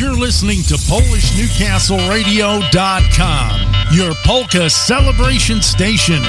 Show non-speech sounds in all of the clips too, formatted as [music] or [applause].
You're listening to PolishNewcastleRadio.com, your polka celebration station.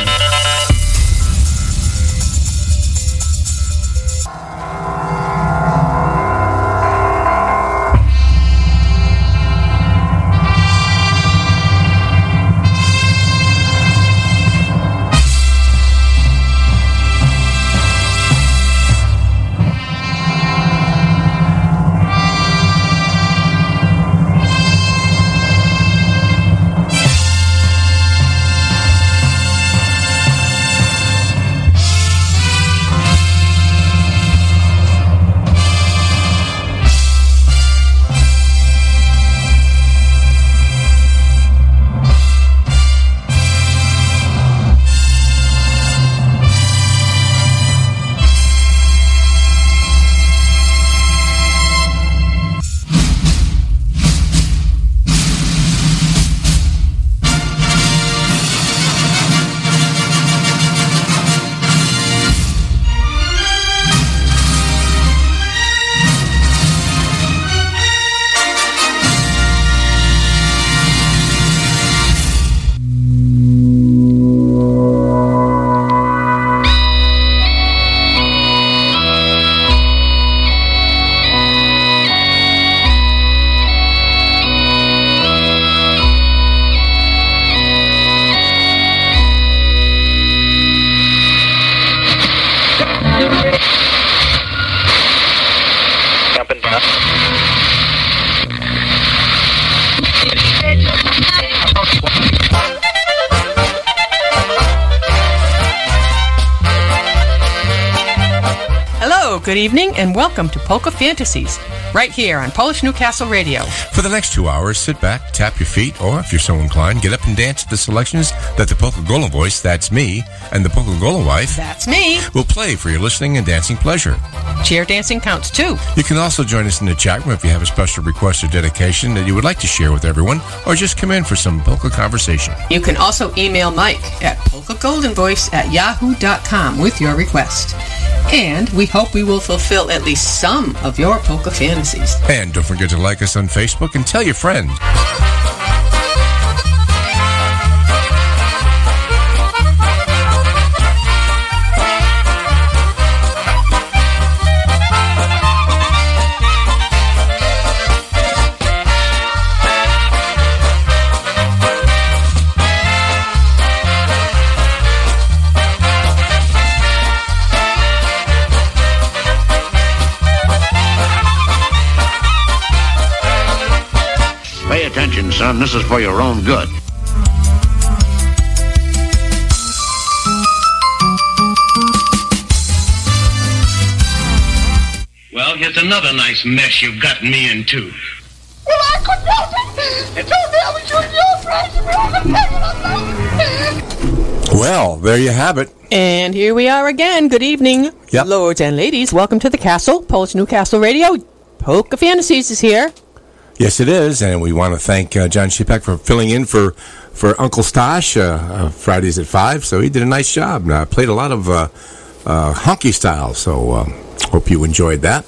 Evening, and welcome to Polka Fantasies, right here on Polish Newcastle Radio. For the next two hours, sit back, tap your feet, or if you're so inclined, get up and dance to the selections that the Polka Golden voice, that's me, and the Polka Golden wife, that's me, will play for your listening and dancing pleasure. Chair dancing counts too. You can also join us in the chat room if you have a special request or dedication that you would like to share with everyone, or just come in for some polka conversation. You can also email Mike at polkagoldenvoice at yahoo.com with your request. And we hope we will fulfill at least some of your polka fantasies. And don't forget to like us on Facebook and tell your friends. Son. This is for your own good. Well, here's another nice mess you've gotten me into. Well, I couldn't help it. You told me I was shooting your friends Well, there you have it. And here we are again. Good evening, yep. lords and ladies. Welcome to the castle. Polish Newcastle Radio. Polka Fantasies is here. Yes, it is, and we want to thank uh, John Shipek for filling in for for Uncle Stash uh, uh, Fridays at five. So he did a nice job. Uh, played a lot of uh, uh, honky style. So uh, hope you enjoyed that.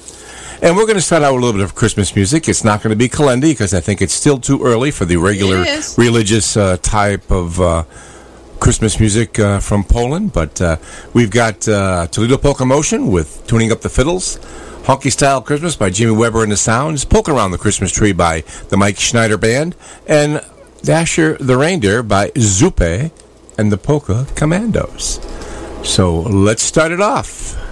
And we're going to start out with a little bit of Christmas music. It's not going to be Kolędy because I think it's still too early for the regular religious type of. Christmas music from Poland, but we've got Toledo Polka Motion with tuning up the fiddles, Honky Style Christmas by Jimmy Weber and the Sounds, Polka Around the Christmas Tree by the Mike Schneider Band, and Dasher the Reindeer by Zupe and the Polka Commandos. So let's start it off.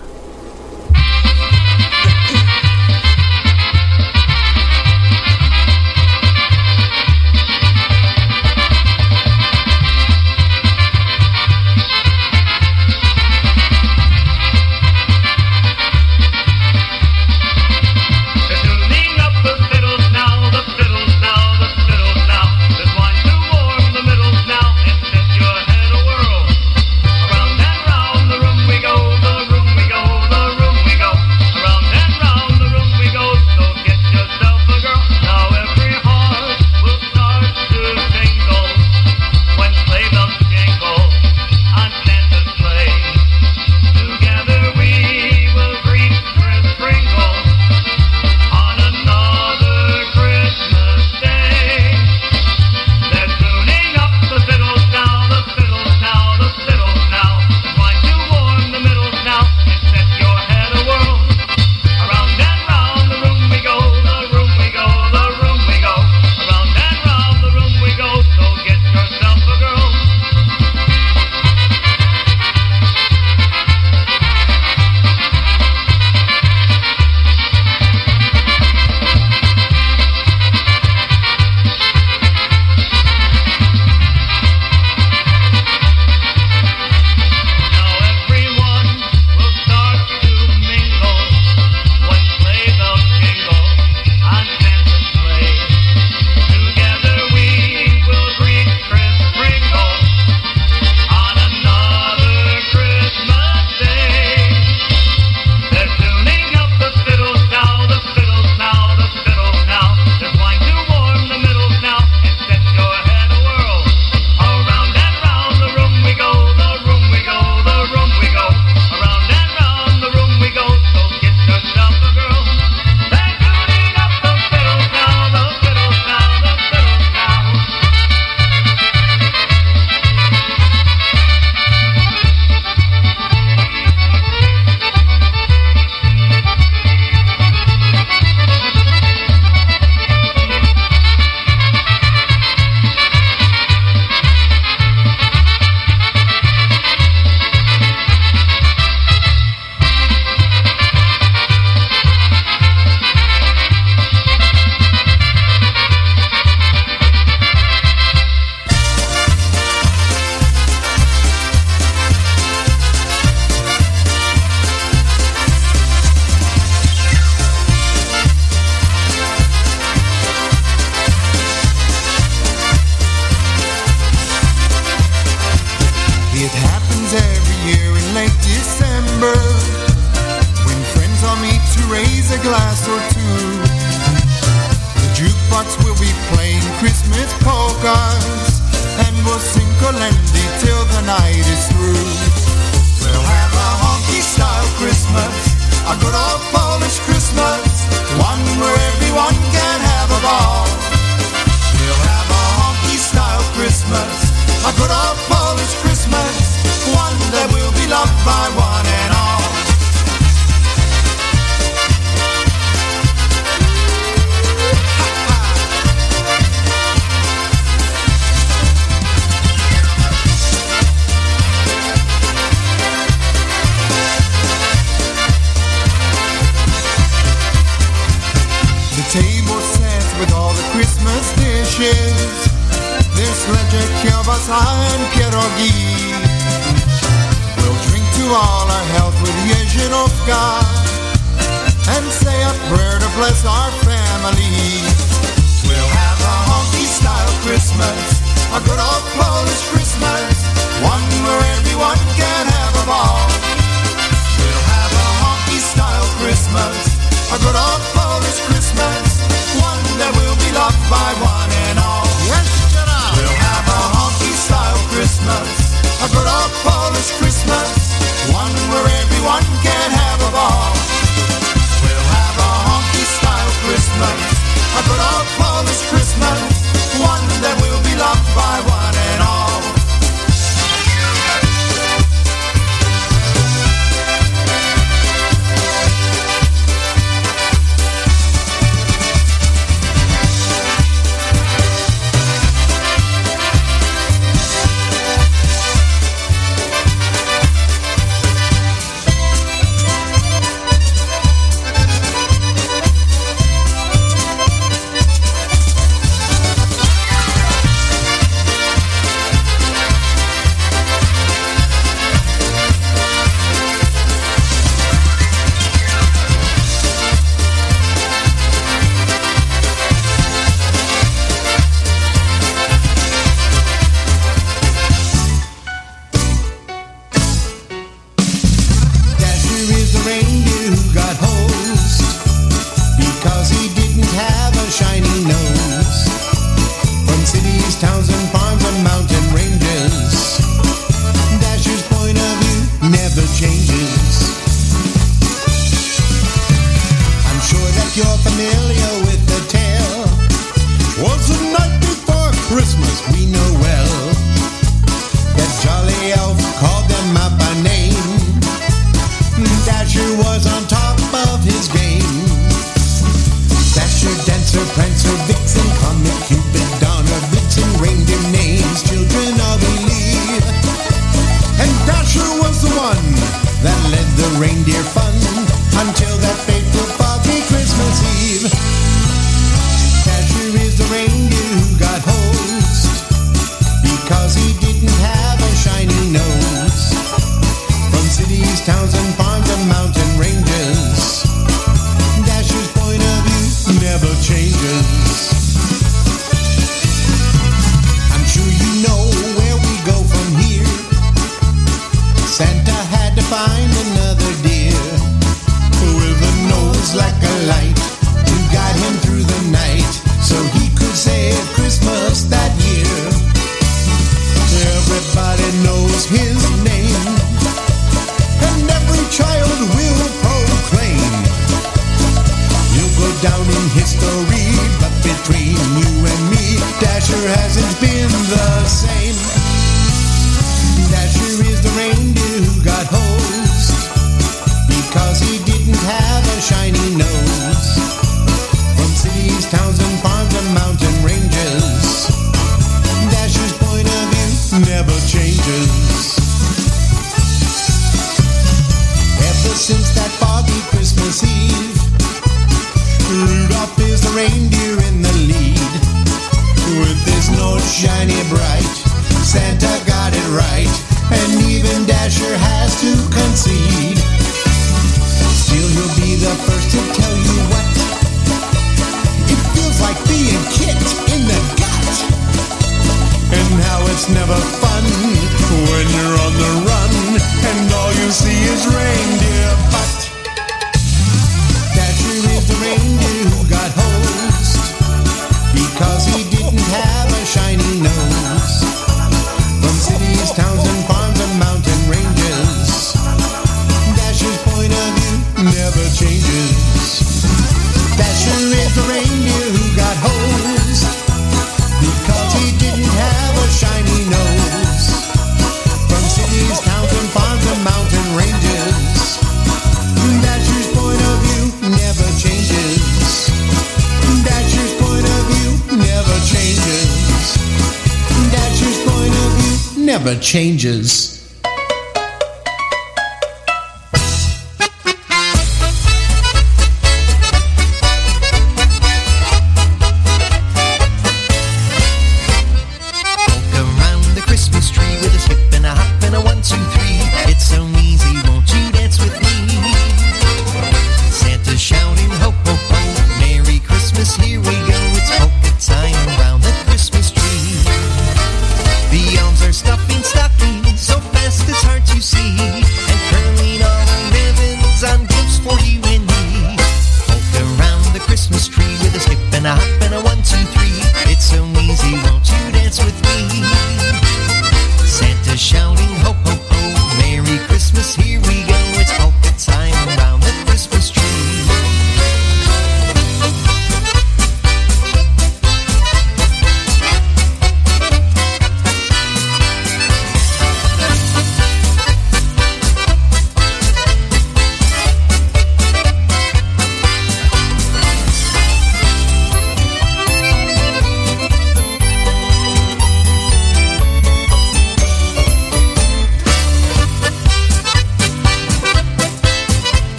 Changes.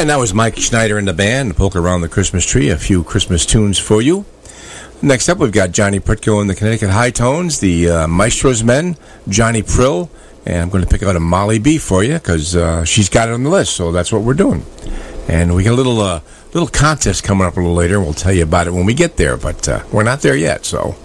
And that was Mike Schneider and the band, Poke Around the Christmas Tree, a few Christmas tunes for you. Next up, we've got Johnny Prytko and the Connecticut High Tones, the uh, Maestro's Men, Johnny Prill, and I'm going to pick out a Molly B for you because uh, she's got it on the list, so that's what we're doing. And we got a little, uh, little contest coming up a little later, and we'll tell you about it when we get there, but uh, we're not there yet, so.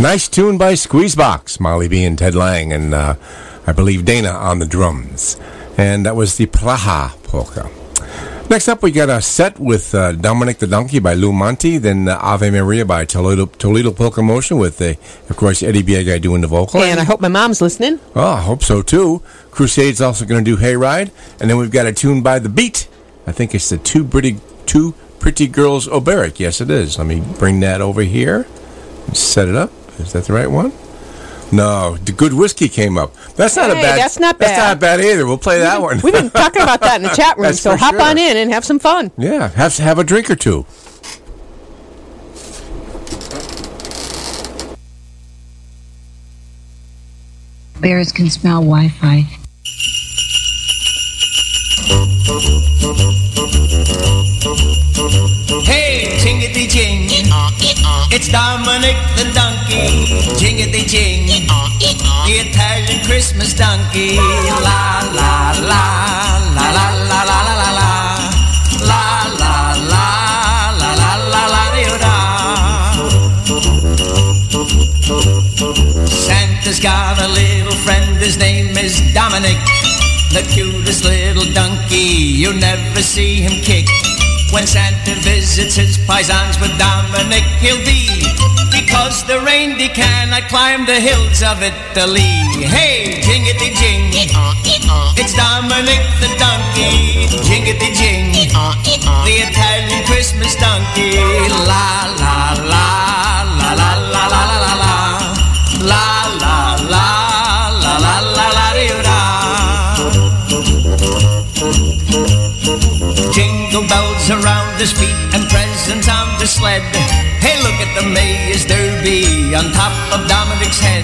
Nice tune by Squeezebox, Molly B and Ted Lange, and uh, I believe Dana on the drums. And that was the Praha polka. Next up, we got a set with uh, Dominic the Donkey by Lou Monte, then uh, Ave Maria by Toledo, Toledo Polka Motion with, uh, of course, Eddie Biega doing the vocal. And I hope my mom's listening. Oh, I hope so too. Crusade's also going to do Hayride, and then we've got a tune by The Beat. I think it's the Two Pretty, two pretty Girls Oberek. Yes, it is. Let me bring that over here and set it up. Is that the right one? No, the Good Whiskey came up. That's not a bad. that's not bad. That's bad. not bad either. We'll play that one. We've been [laughs] talking about that in the chat room, That's so hop sure. on in and have some fun. Yeah, have have a drink or two. Bears can smell Wi Fi. Hey, jingity jing. It's Dominic the donkey. Jingity jing. The Italian Christmas donkey. La la la la la la la la la la. La la la la la la la da. Santa's got a little friend, his name is Dominic. The cutest little donkey, you'll never see him kick. When Santa visits his paisans with Dominic, he'll be because the reindeer cannot climb the hills of Italy. Hey, jingity jing, it's Dominic the donkey. Jingity jing, the Italian Christmas donkey. La la la la la la la la la la. La la the street and presence on the sled. Hey, look at the Mayor's Derby on top of Dominic's head.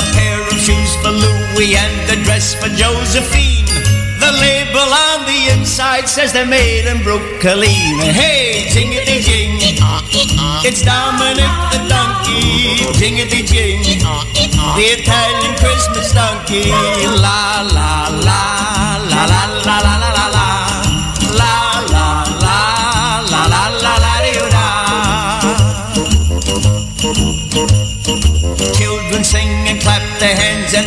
A pair of shoes for Louis and a dress for Josephine. The label on the inside says they're made in Brooklyn. Hey, jingity jing, it's Dominic the donkey. Jingity jing, the Italian Christmas donkey. La la la la la la la la.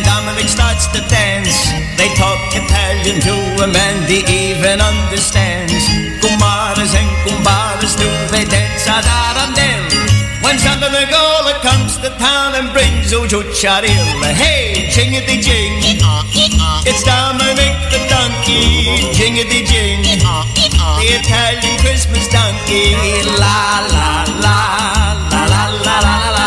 Dominic starts to dance. They talk Italian to him and he even understands. Kumaras and kumbaras do they dance ad arandel. When Santa Nicola comes to town and brings Ujo Charil, hey, jingity jing, it's Dominic the donkey, jingity jing, the Italian Christmas donkey, la la la la la la la la.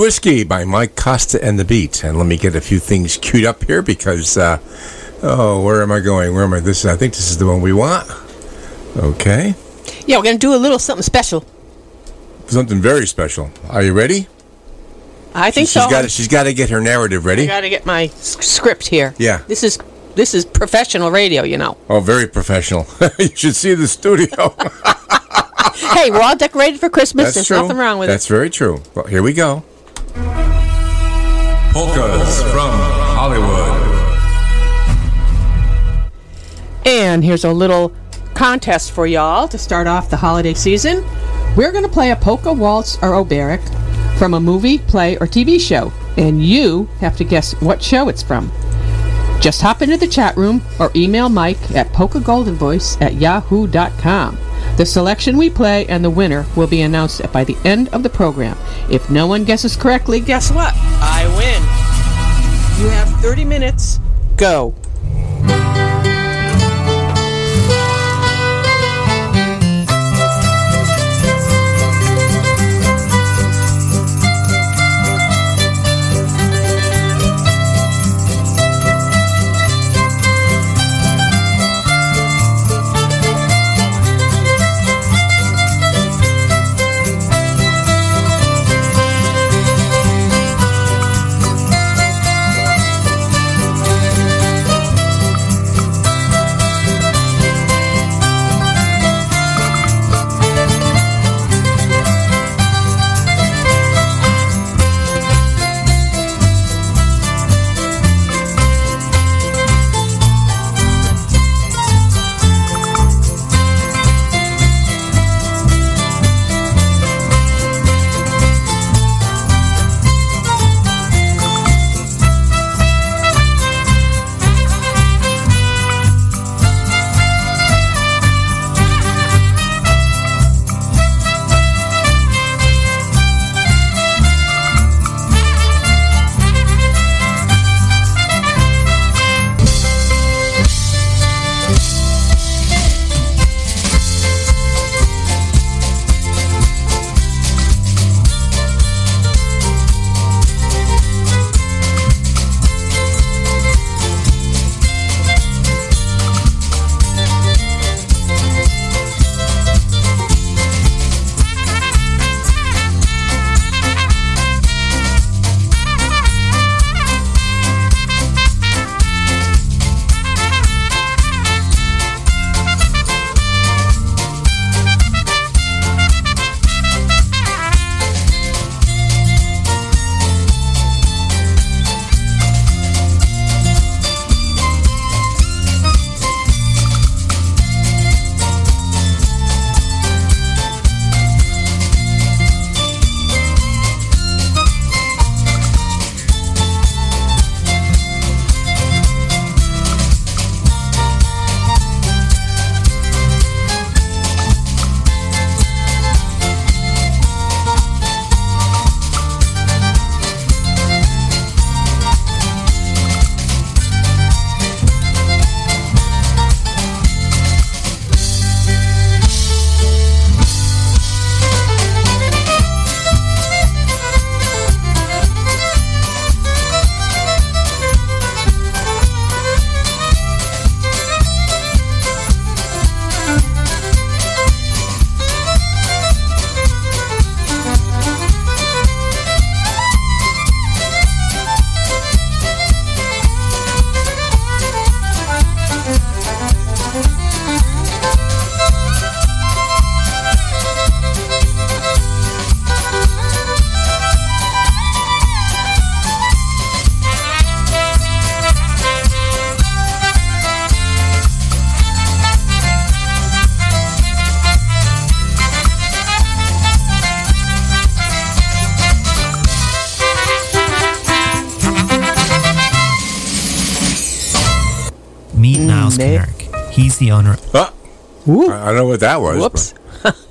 Whiskey by Mike Costa and the Beat. And let me get a few things queued up here because, uh, oh, where am I going? Where am I? This, I think this is the one we want. Okay. Yeah, we're going to do a little something special. Something very special. Are you ready? I think she's so. Got she's got to get her narrative I ready. got to get my script here. Yeah. This is this is professional radio, you know. Oh, very professional. [laughs] you should see the studio. [laughs] hey, we're all decorated for Christmas. That's There's true. nothing wrong with That's it. very true. Well, here we go. Polkas from Hollywood. And here's a little contest for y'all to start off the holiday season. We're going to play a polka waltz or oberek from a movie, play, or TV show, and you have to guess what show it's from. Just hop into the chat room or email Mike at polkagoldenvoice at yahoo.com. The selection we play and the winner will be announced by the end of the program. If no one guesses correctly, guess what? I win. You have 30 minutes. Go. I I don't know what that was. Whoops.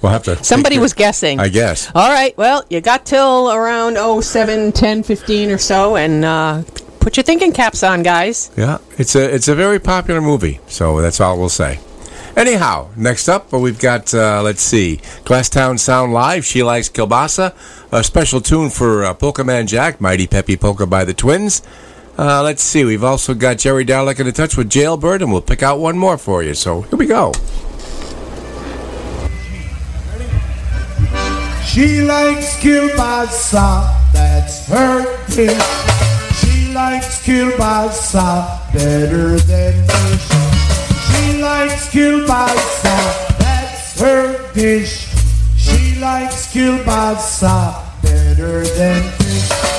We'll have to. [laughs] Somebody was guessing. I guess. All right. Well, you got till around oh seven, ten, fifteen or so, and uh, put your thinking caps on, guys. Yeah, it's a it's a very popular movie, so that's all we'll say. Anyhow, next up, we've got, uh, let's see, Glasstown Sound Live, She Likes Kielbasa, a special tune for uh, Polka Man Jack, Mighty Peppy Polka by the Twins. Uh, let's see, we've also got Jerry Darlak in a touch with Jailbird, and we'll pick out one more for you. So here we go. She likes kielbasa, that's her dish. She likes kielbasa better than fish. She likes kielbasa, that's her dish. She likes kielbasa better than fish.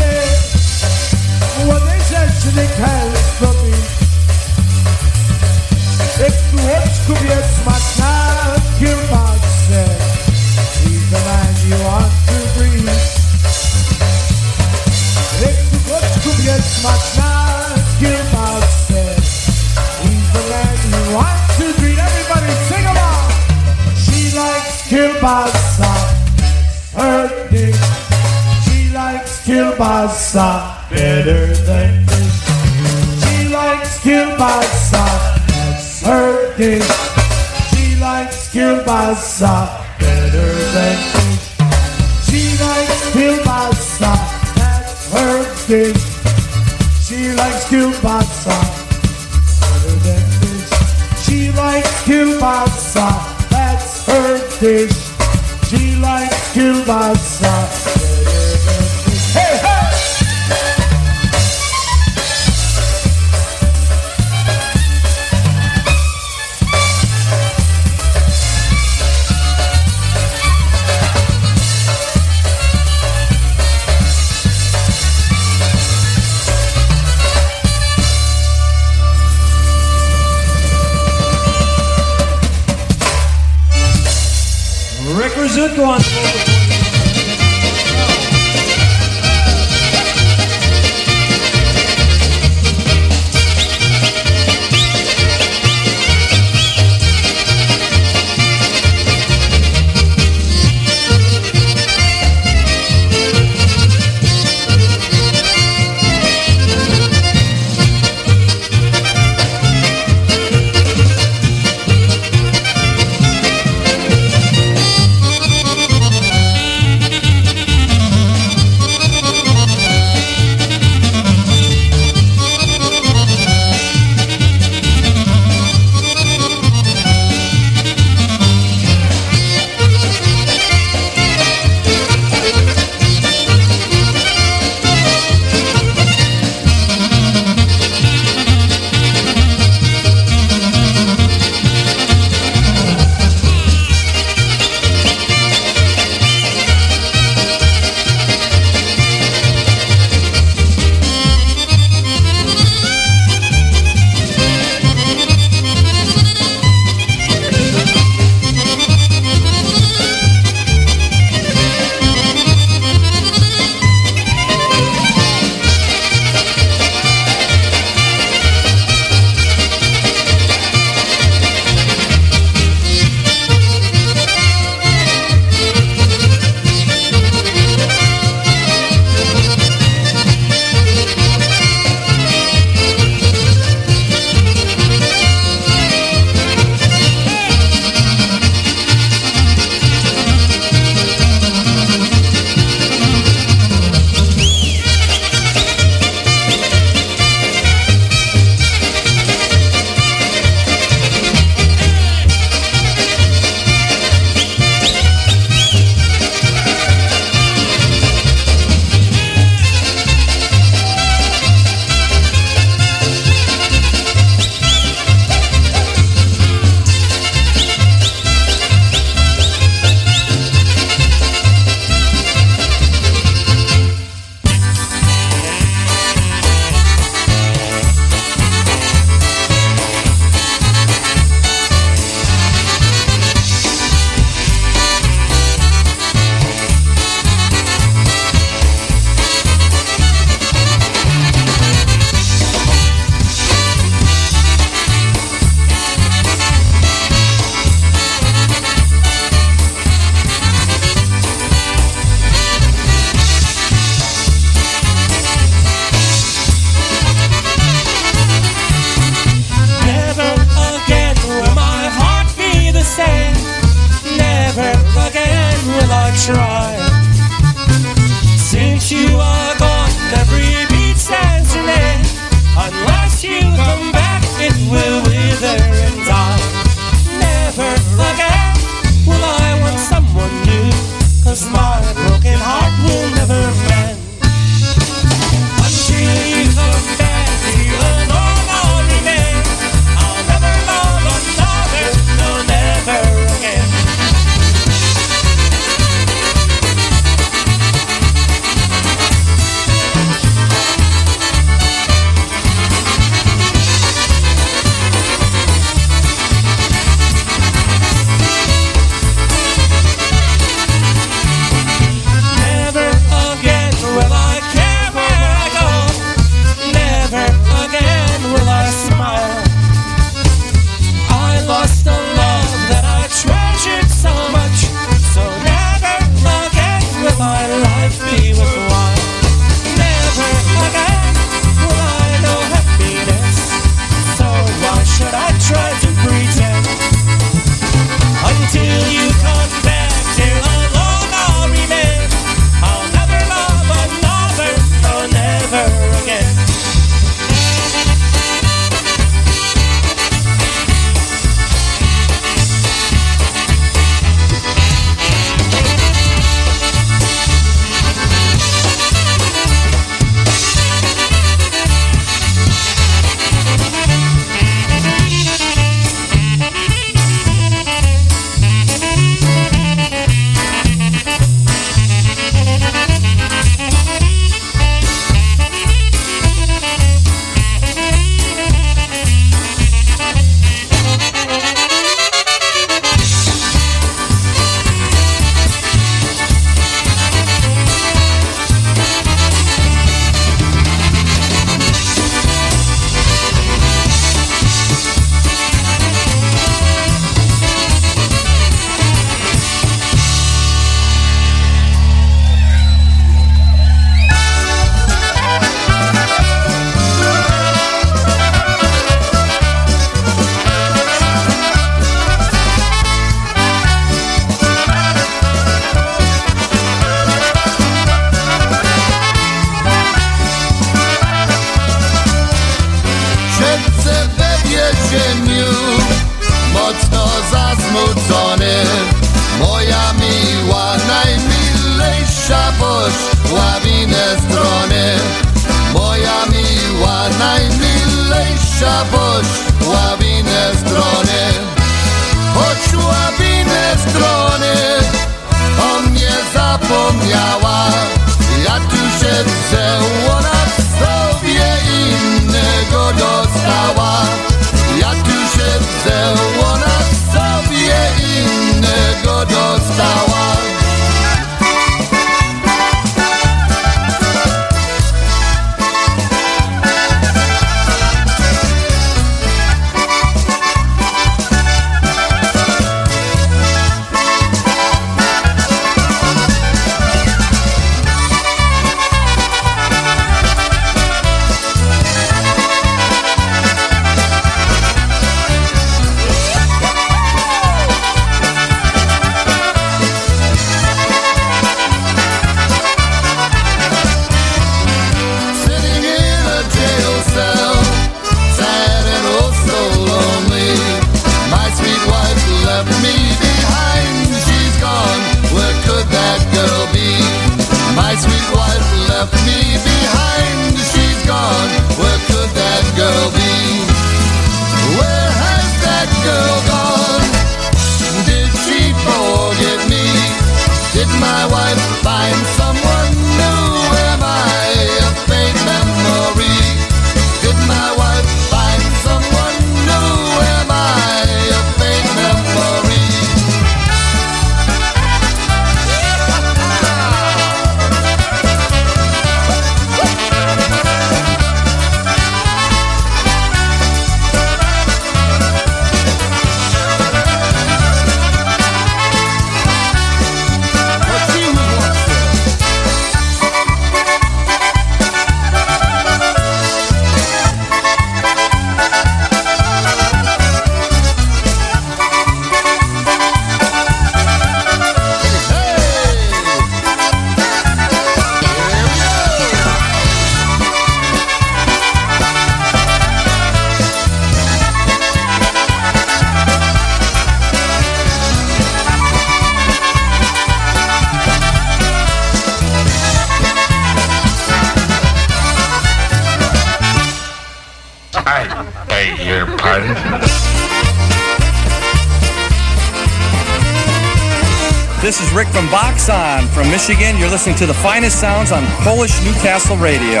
This is Rick from Boxon from Michigan. You're listening to the finest sounds on Polish Newcastle Radio.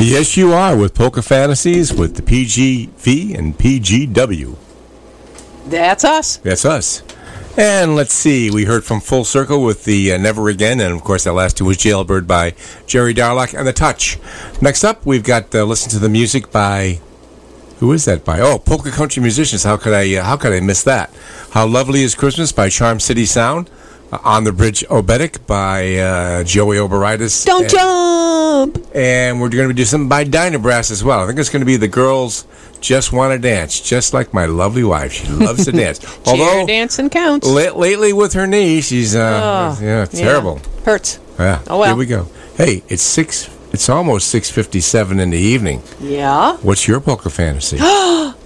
Yes, you are with Polka Fantasies with the PGV and PGW. That's us. That's us. And let's see, we heard from Full Circle with the uh, Never Again, and of course that last two was Jailbird by Jerry Darlak and The Touch. Next up, we've got uh, listen to the music by who is that by? Oh, Polka Country Musicians. How could I uh, how could I miss that? How Lovely Is Christmas by Charm City Sound. Uh, On the Bridge Oberek by uh, Joey Oberitis. Don't and, jump! And we're going to do something by Dynabrass as well. I think it's going to be the girls just want to dance, just like my lovely wife. She loves to [laughs] dance. Although dancing counts. La- lately with her knee, she's uh, Oh, yeah, terrible. Hurts. Yeah. Oh, well. Here we go. Hey, it's six. It's almost six fifty-seven in the evening. Yeah. What's your polka fantasy? [gasps] [gasps]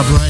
air A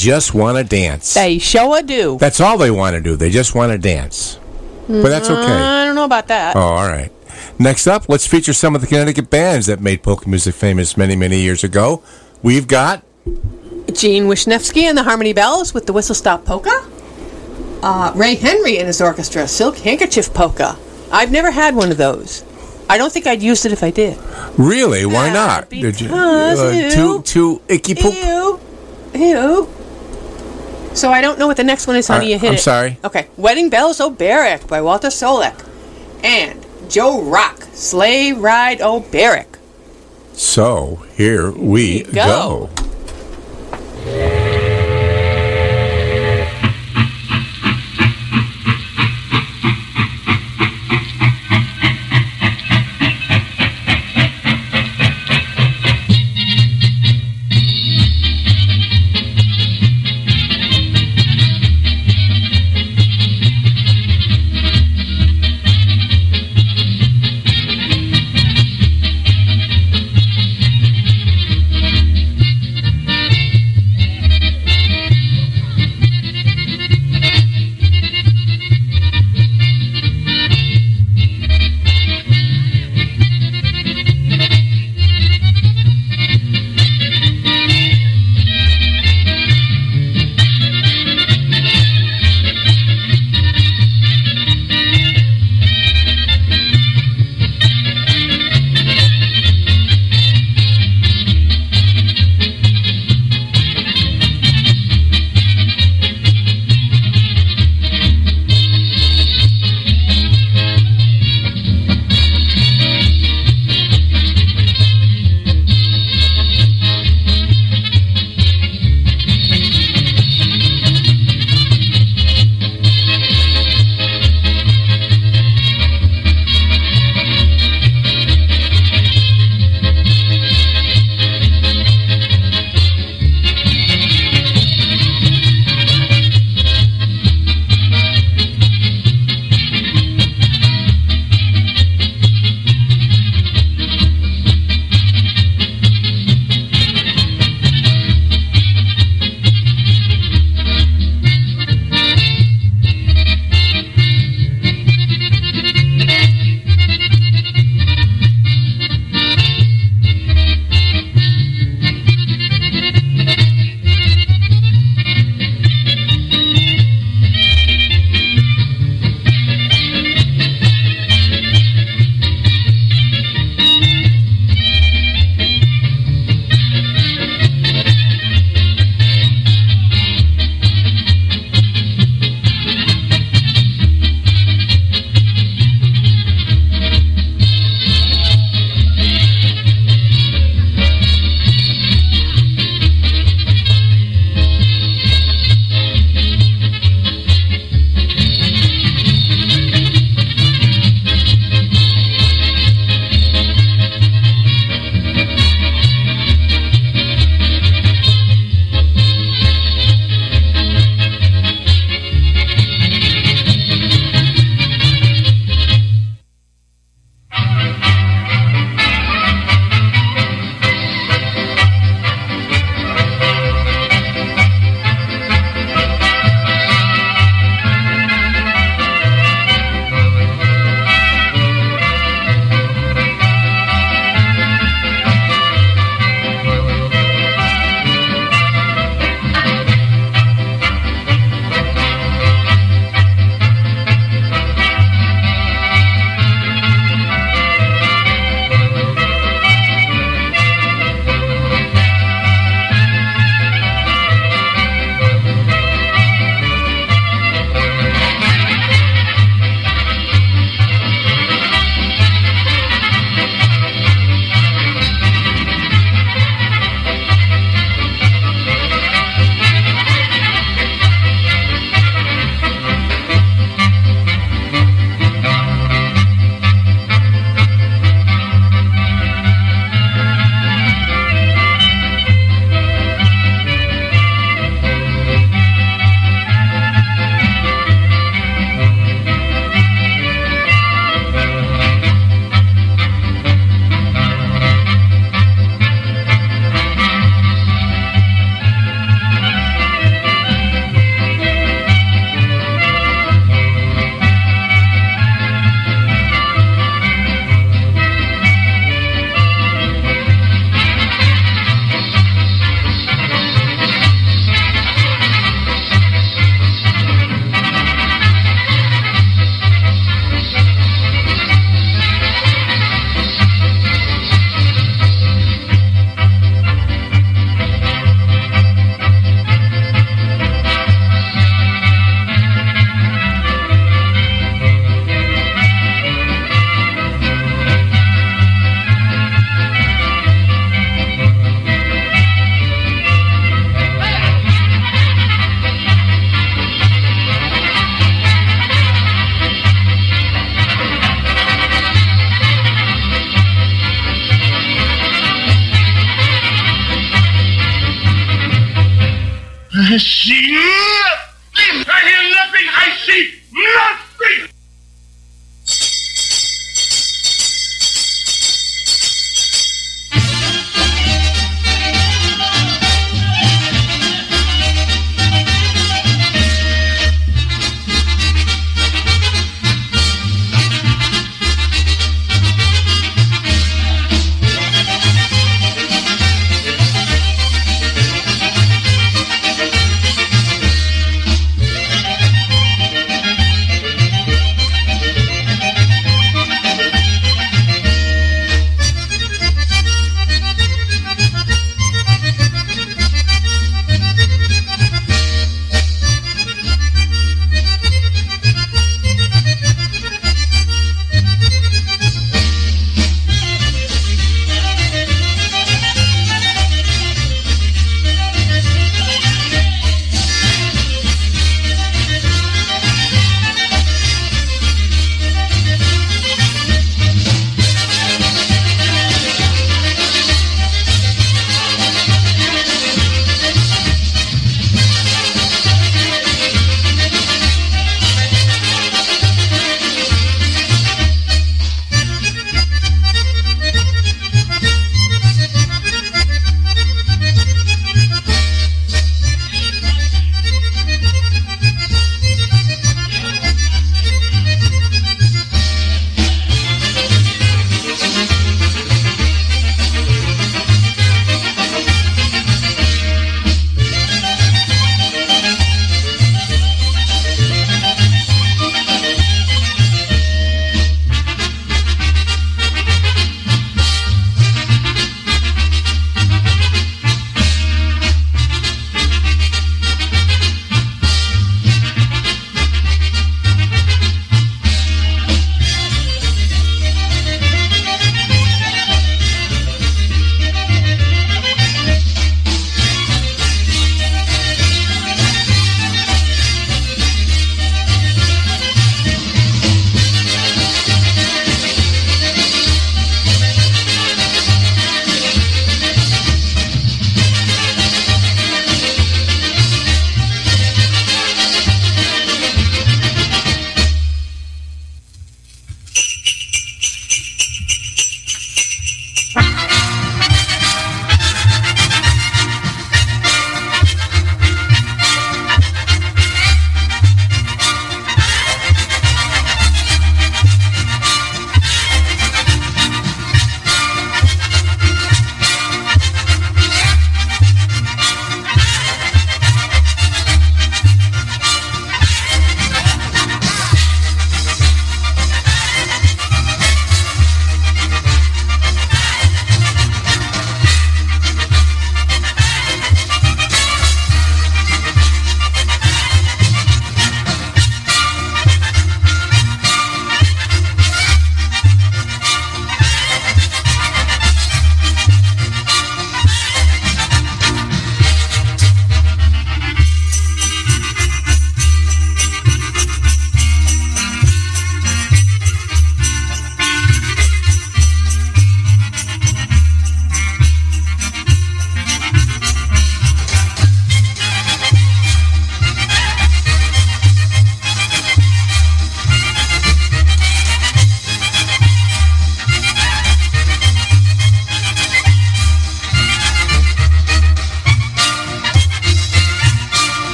just want to dance. They show a do. That's all they want to do. They just want to dance. But that's okay. I don't know about that. Oh, all right. Next up, let's feature some of the Connecticut bands that made polka music famous many, many years ago. We've got Gene Wisniewski and the Harmony Bells with the Whistle Stop Polka. Uh, Ray Henry and his orchestra, Silk Handkerchief Polka. I've never had one of those. I don't think I'd use it if I did. really. Why not? Did you- uh, because, too too icky poop. Ew. Ew. So I don't know what the next one is, honey. Uh, you hit I'm it. sorry. Okay. Wedding Bells Oberek by Walter Solek. And Joe Rock, Sleigh Ride Oberek. So here we Go. go.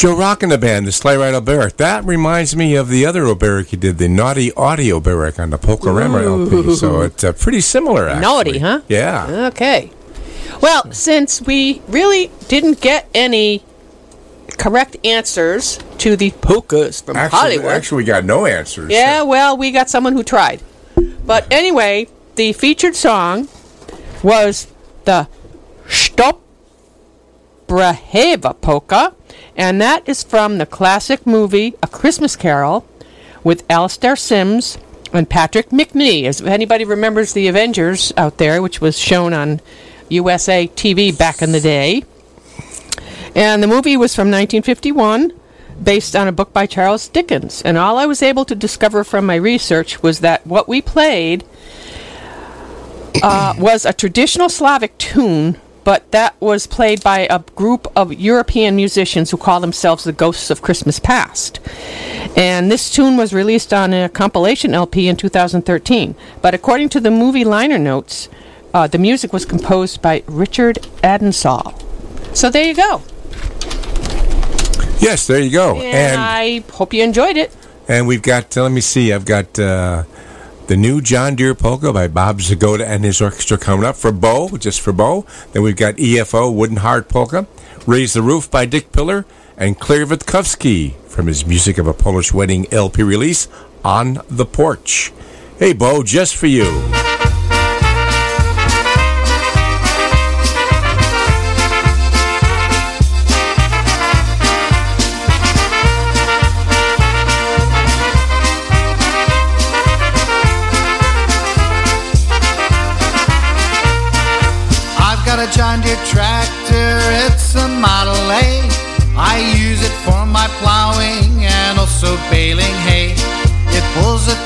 Joe Rock and the band, the Sleigh Ride Oberek. That reminds me of the other Oberek he did, the Naughty Audio Oberek on the Polkarama LP. So it's uh, pretty similar, actually. Naughty, huh? Yeah. Okay. Well, since we really didn't get any correct answers to the polkas from Actually, Hollywood. actually, we got no answers. Yeah, well, we got someone who tried. But anyway, the featured song was the Stop Braheva polka, and that is from the classic movie A Christmas Carol with Alistair Sims and Patrick Macnee. If anybody remembers the Avengers out there, which was shown on USA TV back in the day. And the movie was from 1951, based on a book by Charles Dickens. And all I was able to discover from my research was that what we played uh, was a traditional Slavic tune, but that was played by a group of European musicians who call themselves the Ghosts of Christmas Past. And this tune was released on a compilation LP in 2013. But according to the movie liner notes, uh, the music was composed by Richard Addinsell. So there you go. Yes, there you go. And, I hope you enjoyed it. And we've got, uh, let me see, I've got uh, the new John Deere polka by Bob Zagoda and his orchestra coming up for Bo, just for Bo. Then we've got EFO Wooden Heart polka, Raise the Roof by Dick Pillar, and Claire Witkowski from his Music of a Polish Wedding LP release, On the Porch. Hey, Bo, just for you.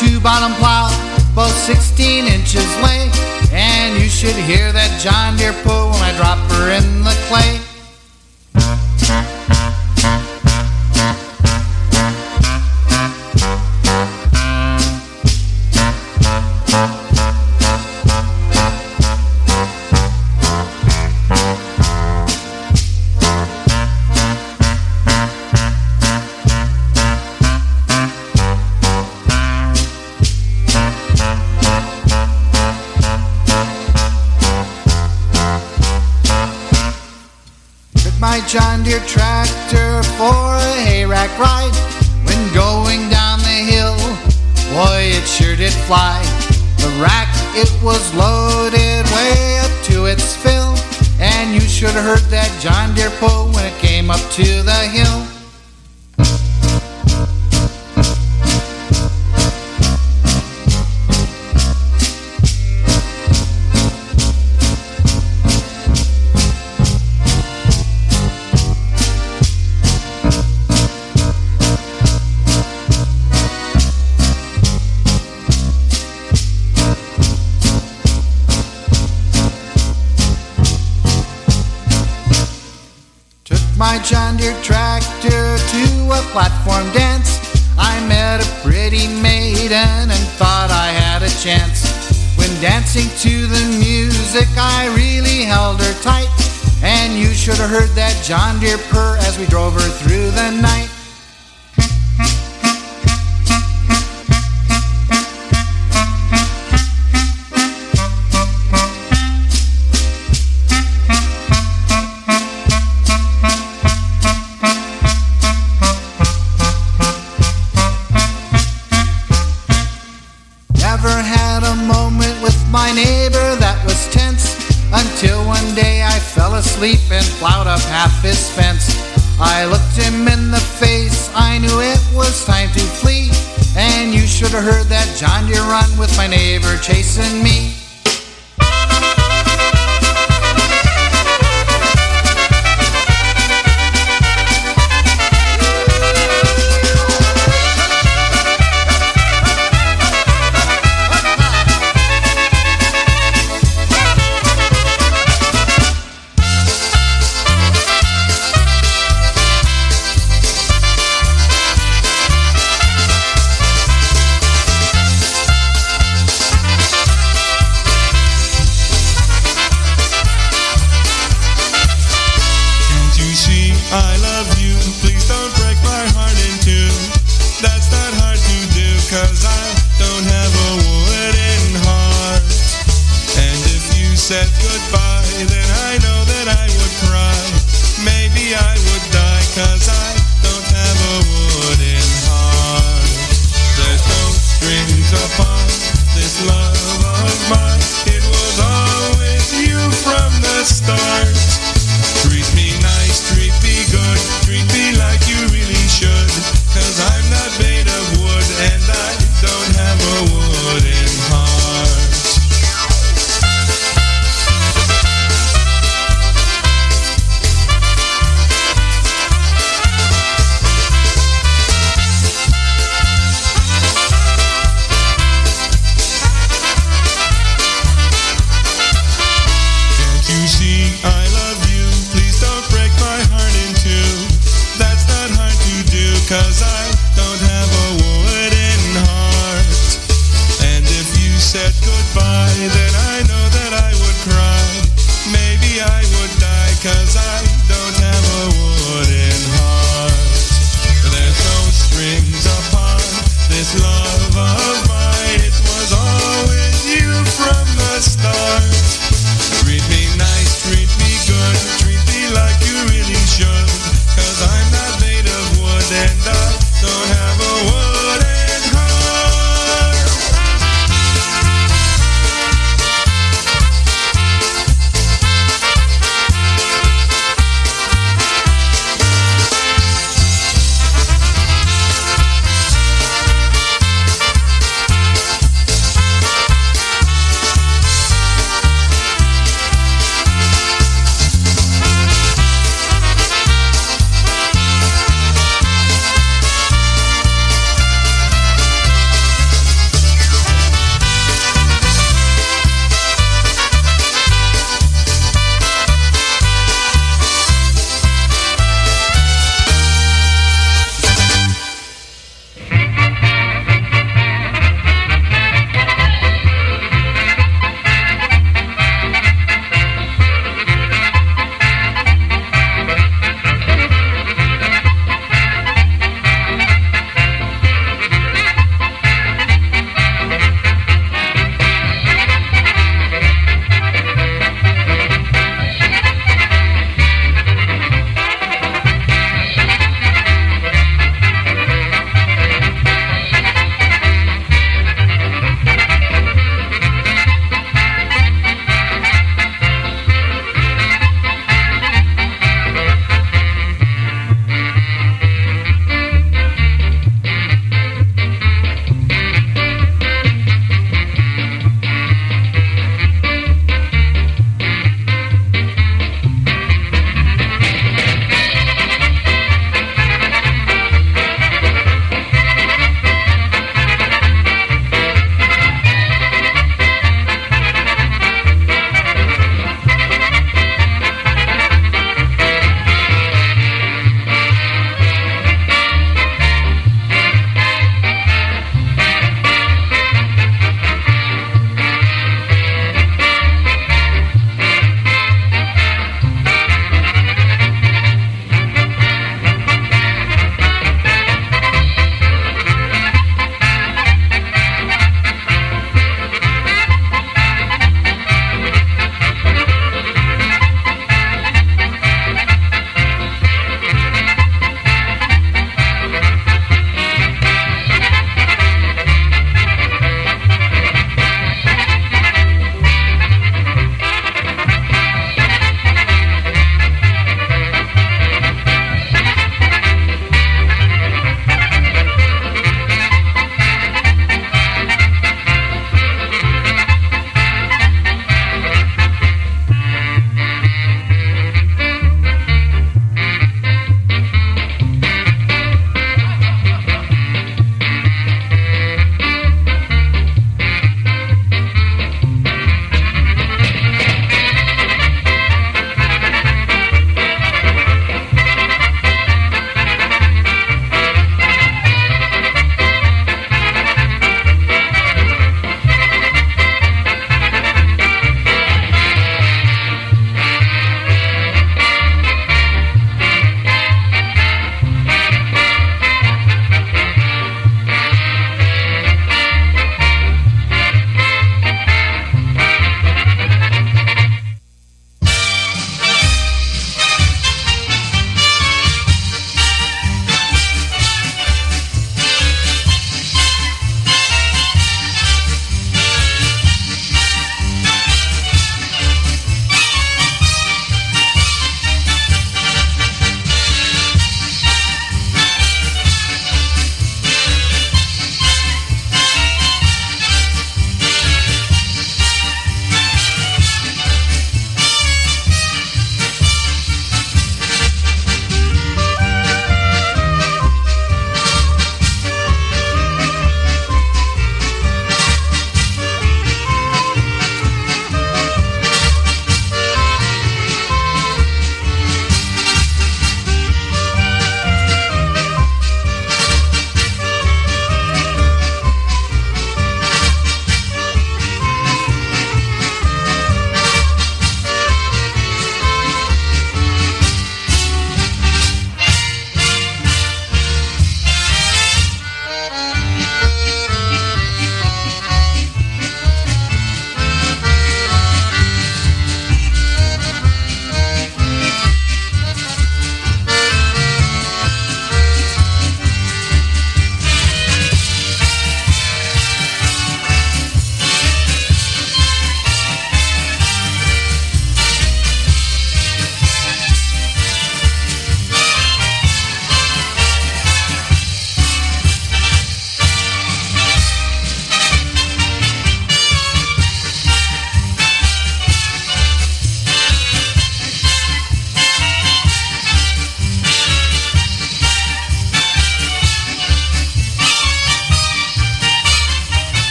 Pulls a two-bottom plow, both 16 inches length. And you should hear that John Deere pull when I drop her in the clay. It fly. The rack, it was loaded way up to its fill. And you should have heard that John Deere pull when it came up to the hill. Platform dance. I met a pretty maiden and thought I had a chance. When dancing to the music, I really held her tight. And you should have heard that John Deere purr as we drove her through the night.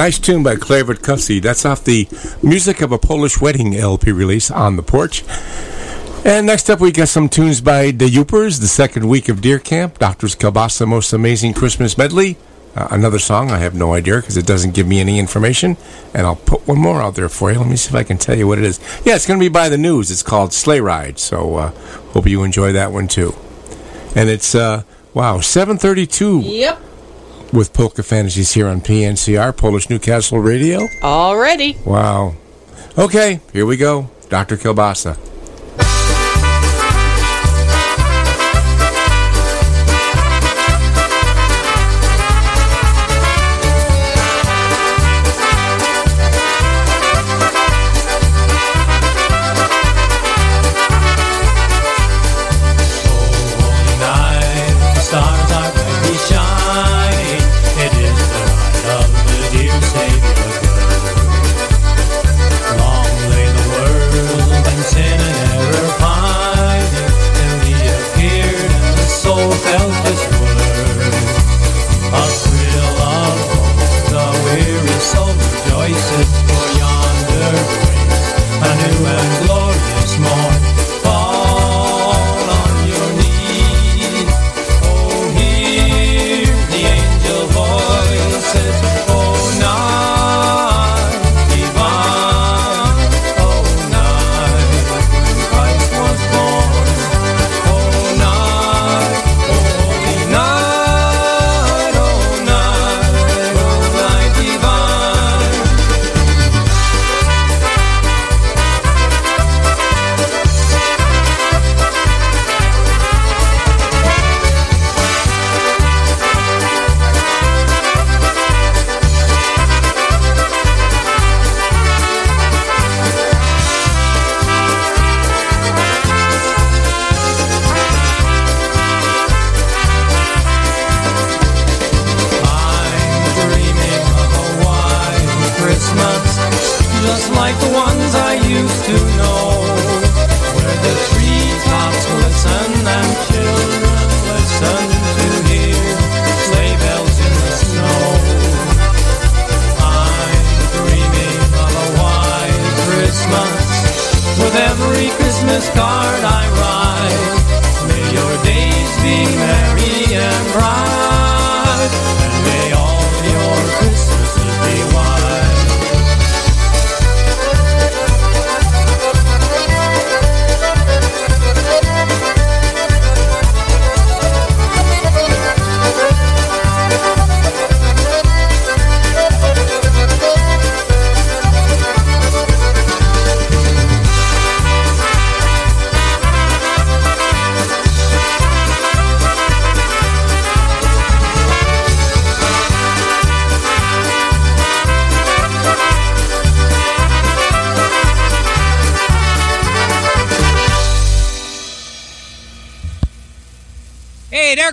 Nice tune by Claire Witkowski. That's off the Music of a Polish Wedding LP release on the porch. And next up, we got some tunes by the Yoopers, the second week of Deer Camp, Doctor's Kielbasa Most Amazing Christmas Medley. Uh, another song, I have no idea because it doesn't give me any information. And I'll put one more out there for you. Let me see if I can tell you what it is. Yeah, it's going to be by the news. It's called Sleigh Ride. So uh, hope you enjoy that one too. And it's, uh, wow, 732 Yep. With Polka Fantasies here on PNCR, Polish Newcastle Radio. Already. Wow. Okay, here we go. Dr. Kielbasa.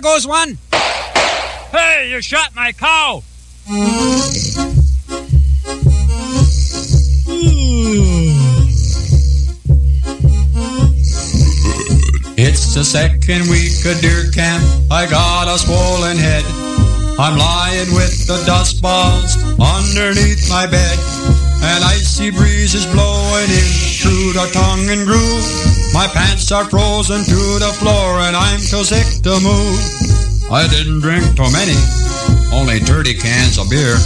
There goes one. Hey, you shot my cow. Hmm. It's the second week of deer camp. I got a swollen head. I'm lying with the dust balls underneath my bed. An icy breeze is blowing in through the tongue and groove. My pants are frozen to the floor and I'm too sick to move. I didn't drink too many, only 30 cans of beer.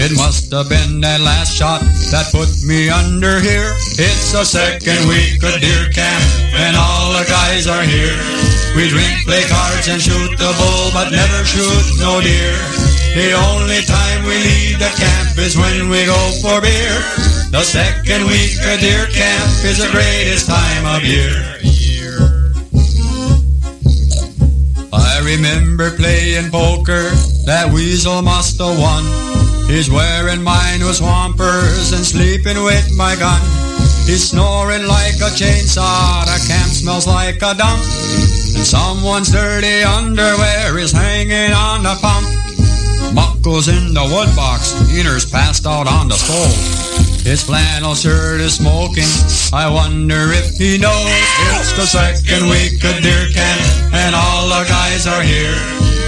It must have been that last shot that put me under here. It's the second week of deer camp, and all the guys are here. We drink, play cards, and shoot the bull, but never shoot no deer. The only time we leave the camp is when we go for beer. The second week of deer camp is the greatest time of year. I remember playing poker, that weasel must have won. He's wearing mine with swampers and sleeping with my gun. He's snoring like a chainsaw, the camp smells like a dump. And someone's dirty underwear is hanging on the pump. Muckles in the wood box, Eater's passed out on the stove. His flannel shirt is smoking, I wonder if he knows. It's the second week of deer camp, and all the guys are here.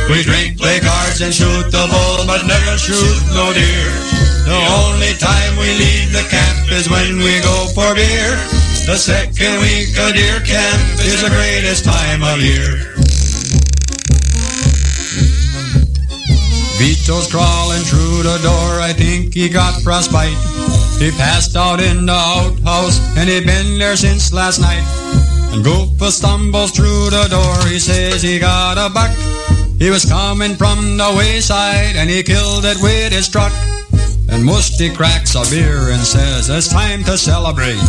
We drink, play cards, and shoot the bull, but never shoot no deer. The only time we leave the camp is when we go for beer. The second week of deer camp is the greatest time of year. Vito's crawling through the door, I think he got frostbite. He passed out in the outhouse, and he been there since last night. And Goopa stumbles through the door, he says he got a buck. He was coming from the wayside, and he killed it with his truck. And Musty cracks a beer and says it's time to celebrate.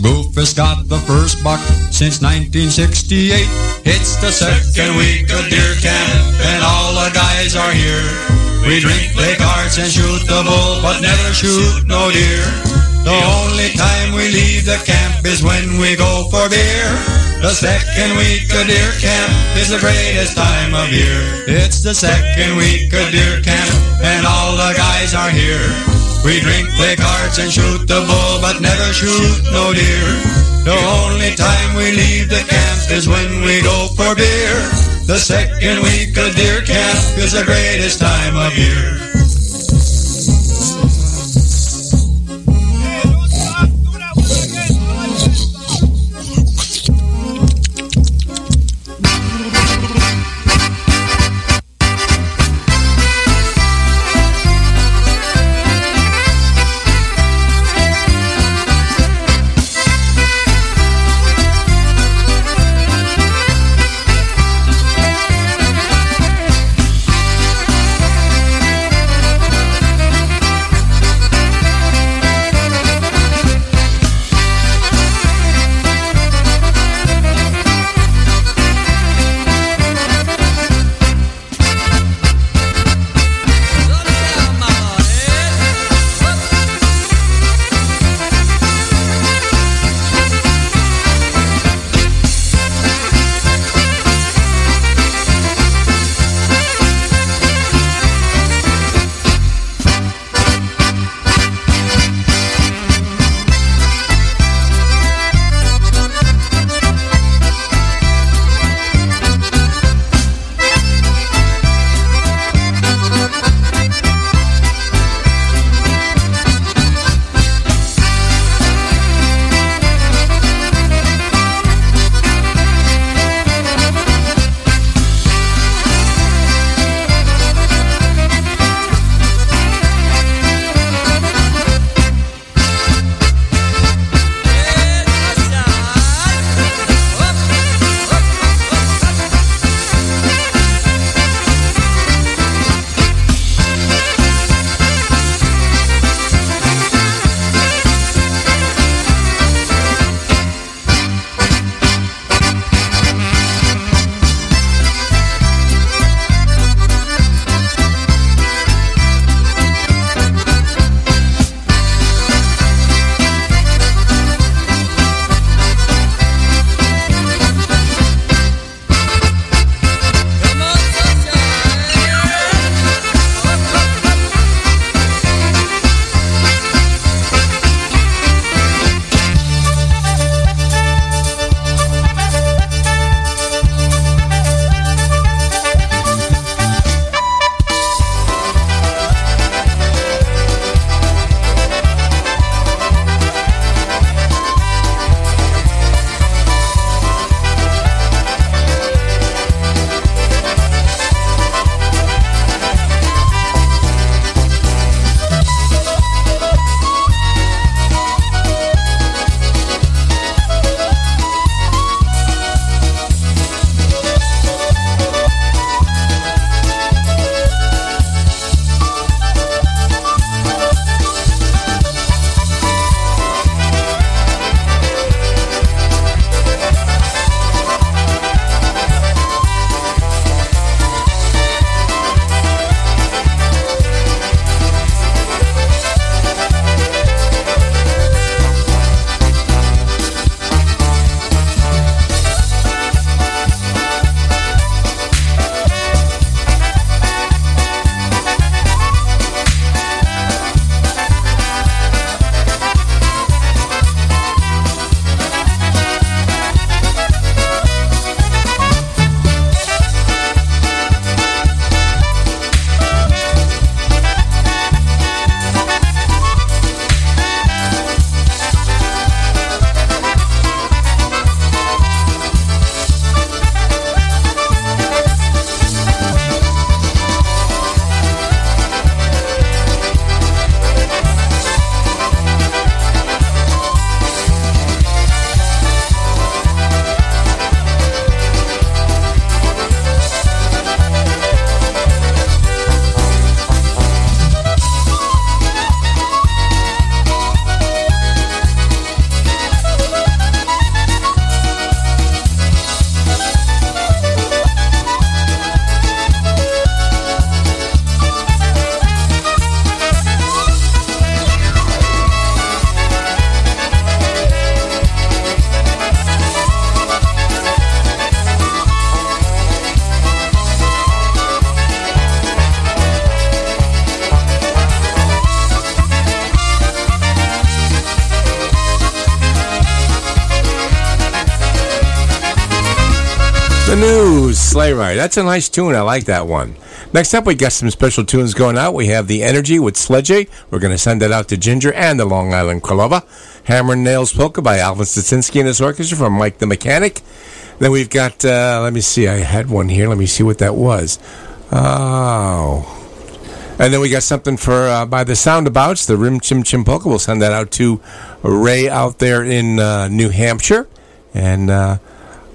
Goof has got the first buck since 1968. It's the second week of deer camp, and all the guys are here. We drink, play cards, and shoot the bull, but never shoot no deer. The only time we leave the camp is when we go for beer. The second week of deer camp is the greatest time of year. It's the second week of deer camp, and all the guys are here. We drink, play cards, and shoot the bull, but never shoot no deer. The only time we leave the camp is when we go for beer. The second week of deer camp is the greatest time of year. Ride. That's a nice tune. I like that one. Next up, we got some special tunes going out. We have The Energy with Sledge. We're going to send that out to Ginger and the Long Island Kralova. Hammer and Nails Polka by Alvin Stasinski and his orchestra from Mike the Mechanic. Then we've got, uh, let me see, I had one here. Let me see what that was. Oh. And then we got something for uh, by the Soundabouts, the Rim Chim Chim Polka. We'll send that out to Ray out there in uh, New Hampshire. And uh,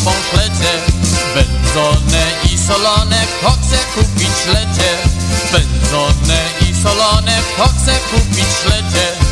bierze sobą śledzie Wędzone i solone, kto chce kupić śledzie Wędzone i solone, kto chce kupić śledzie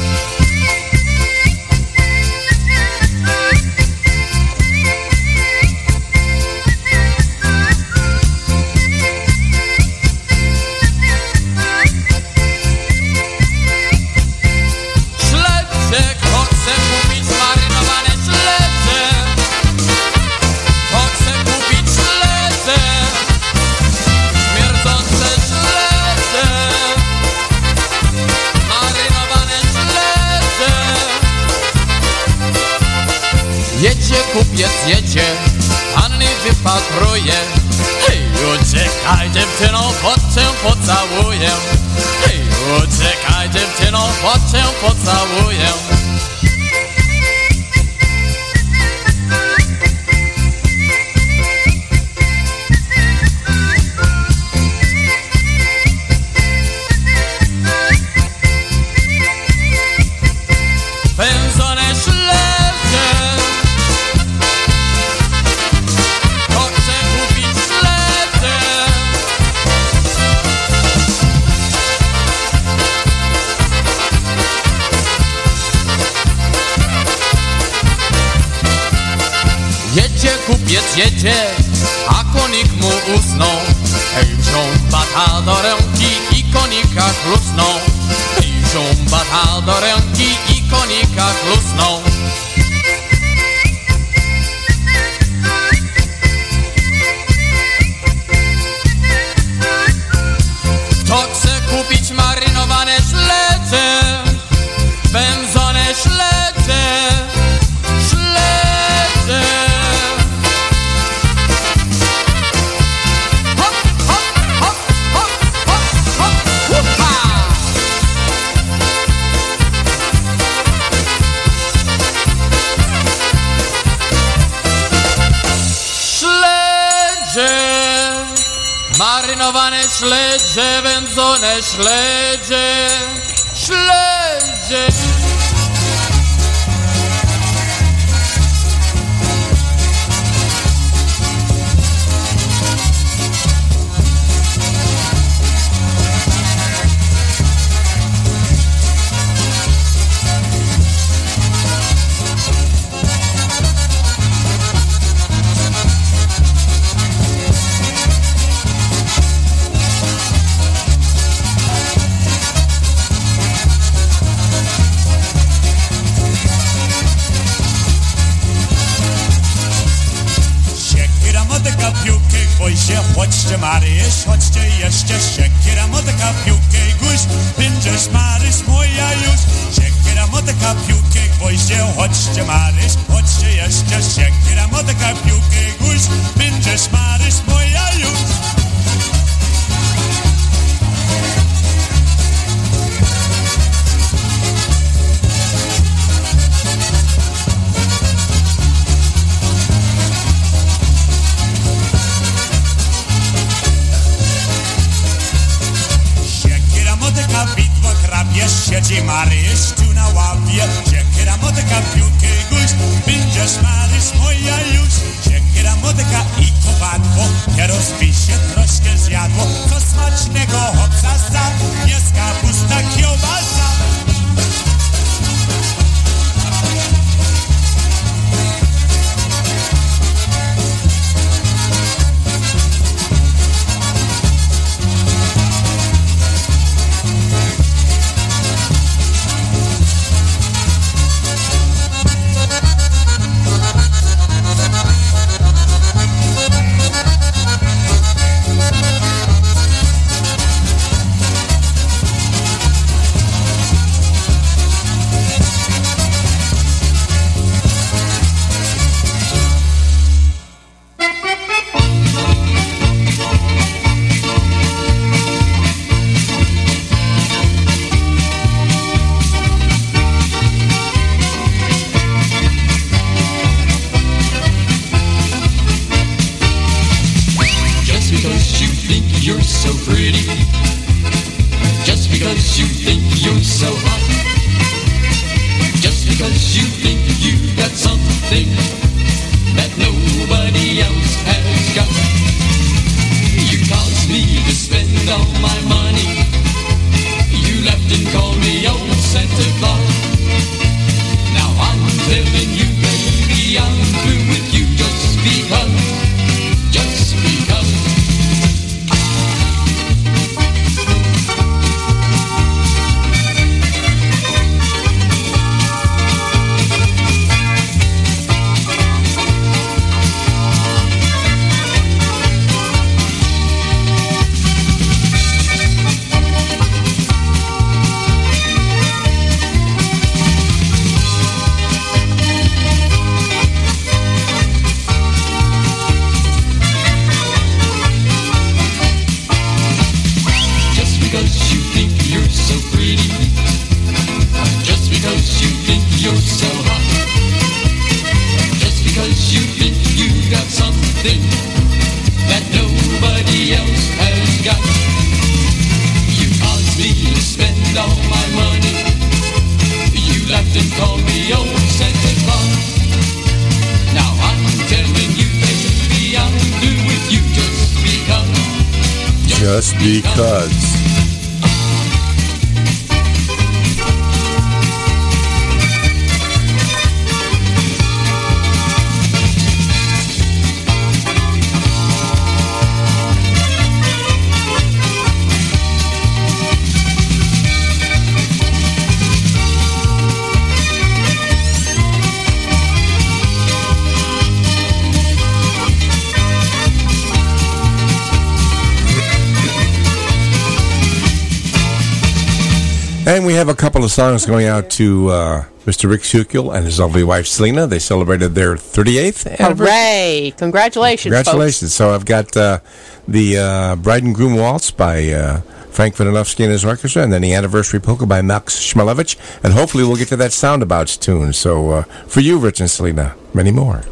have a couple of songs going out to uh, Mr. Rick Schukiel and his lovely wife Selena. They celebrated their 38th anniversary. Hooray! Congratulations, Congratulations. Folks. So I've got uh, the uh, Bride and Groom Waltz by uh, Frank Vidanovsky and his orchestra, and then the Anniversary Polka by Max Shmilevich. And hopefully we'll get to that Soundabouts tune. So uh, for you, Rich and Selena, many more.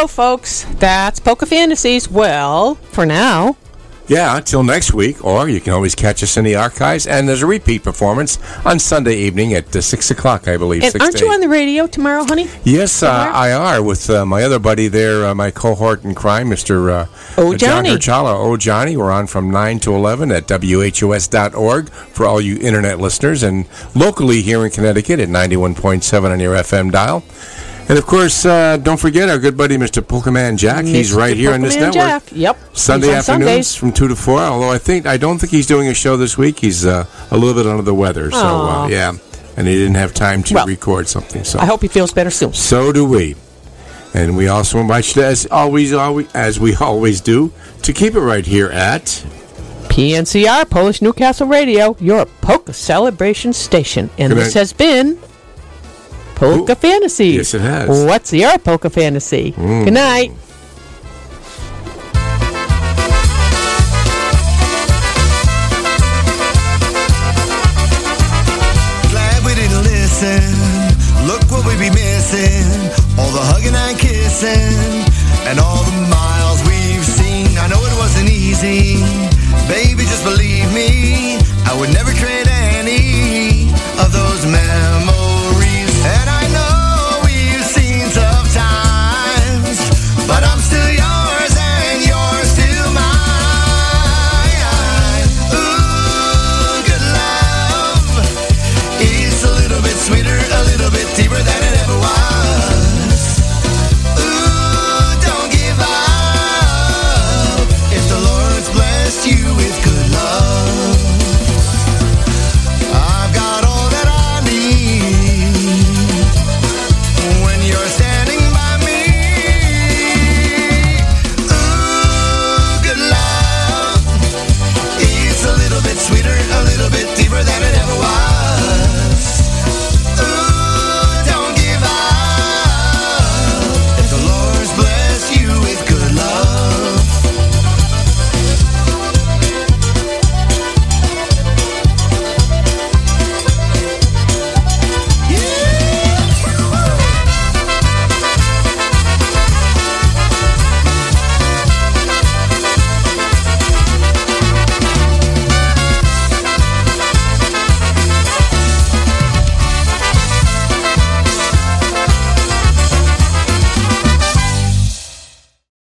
Go, folks. That's Polka Fantasies. Well, for now, Yeah, until next week, or you can always catch us in the archives. And there's a repeat performance on Sunday evening at uh, 6 o'clock, I believe. and 6 aren't you on the radio tomorrow, honey? Yes, uh, I are with uh, my other buddy there, uh, my cohort in crime, Mr. Uh, Oh, John Johnny. Herchala. Oh, Johnny. We're on from 9 to 11 at WHUS.org for all you internet listeners, and locally here in Connecticut at 91.7 on your FM dial. And of course, uh, don't forget our good buddy, Mr. Polkaman Jack. He's Mr. right here on this network. Jack. Yep. Sunday afternoons Sundays. from 2 to 4. Although I think, I don't think he's doing a show this week. He's uh, a little bit under the weather. So, uh, yeah. And he didn't have time to Well, record something. So I hope he feels better soon. so do we. And we also invite you, as always, always, as we always do, to keep it right here at PNCR, Polish Newcastle Radio, your polka celebration station. And this has been Polka Fantasy. Yes, it has. Mm. What's your polka fantasy? Good night. Glad we didn't listen. Look what we be missing. All the hugging and kissing. And all the miles we've seen. I know it wasn't easy. Baby, just believe me. I would never trade any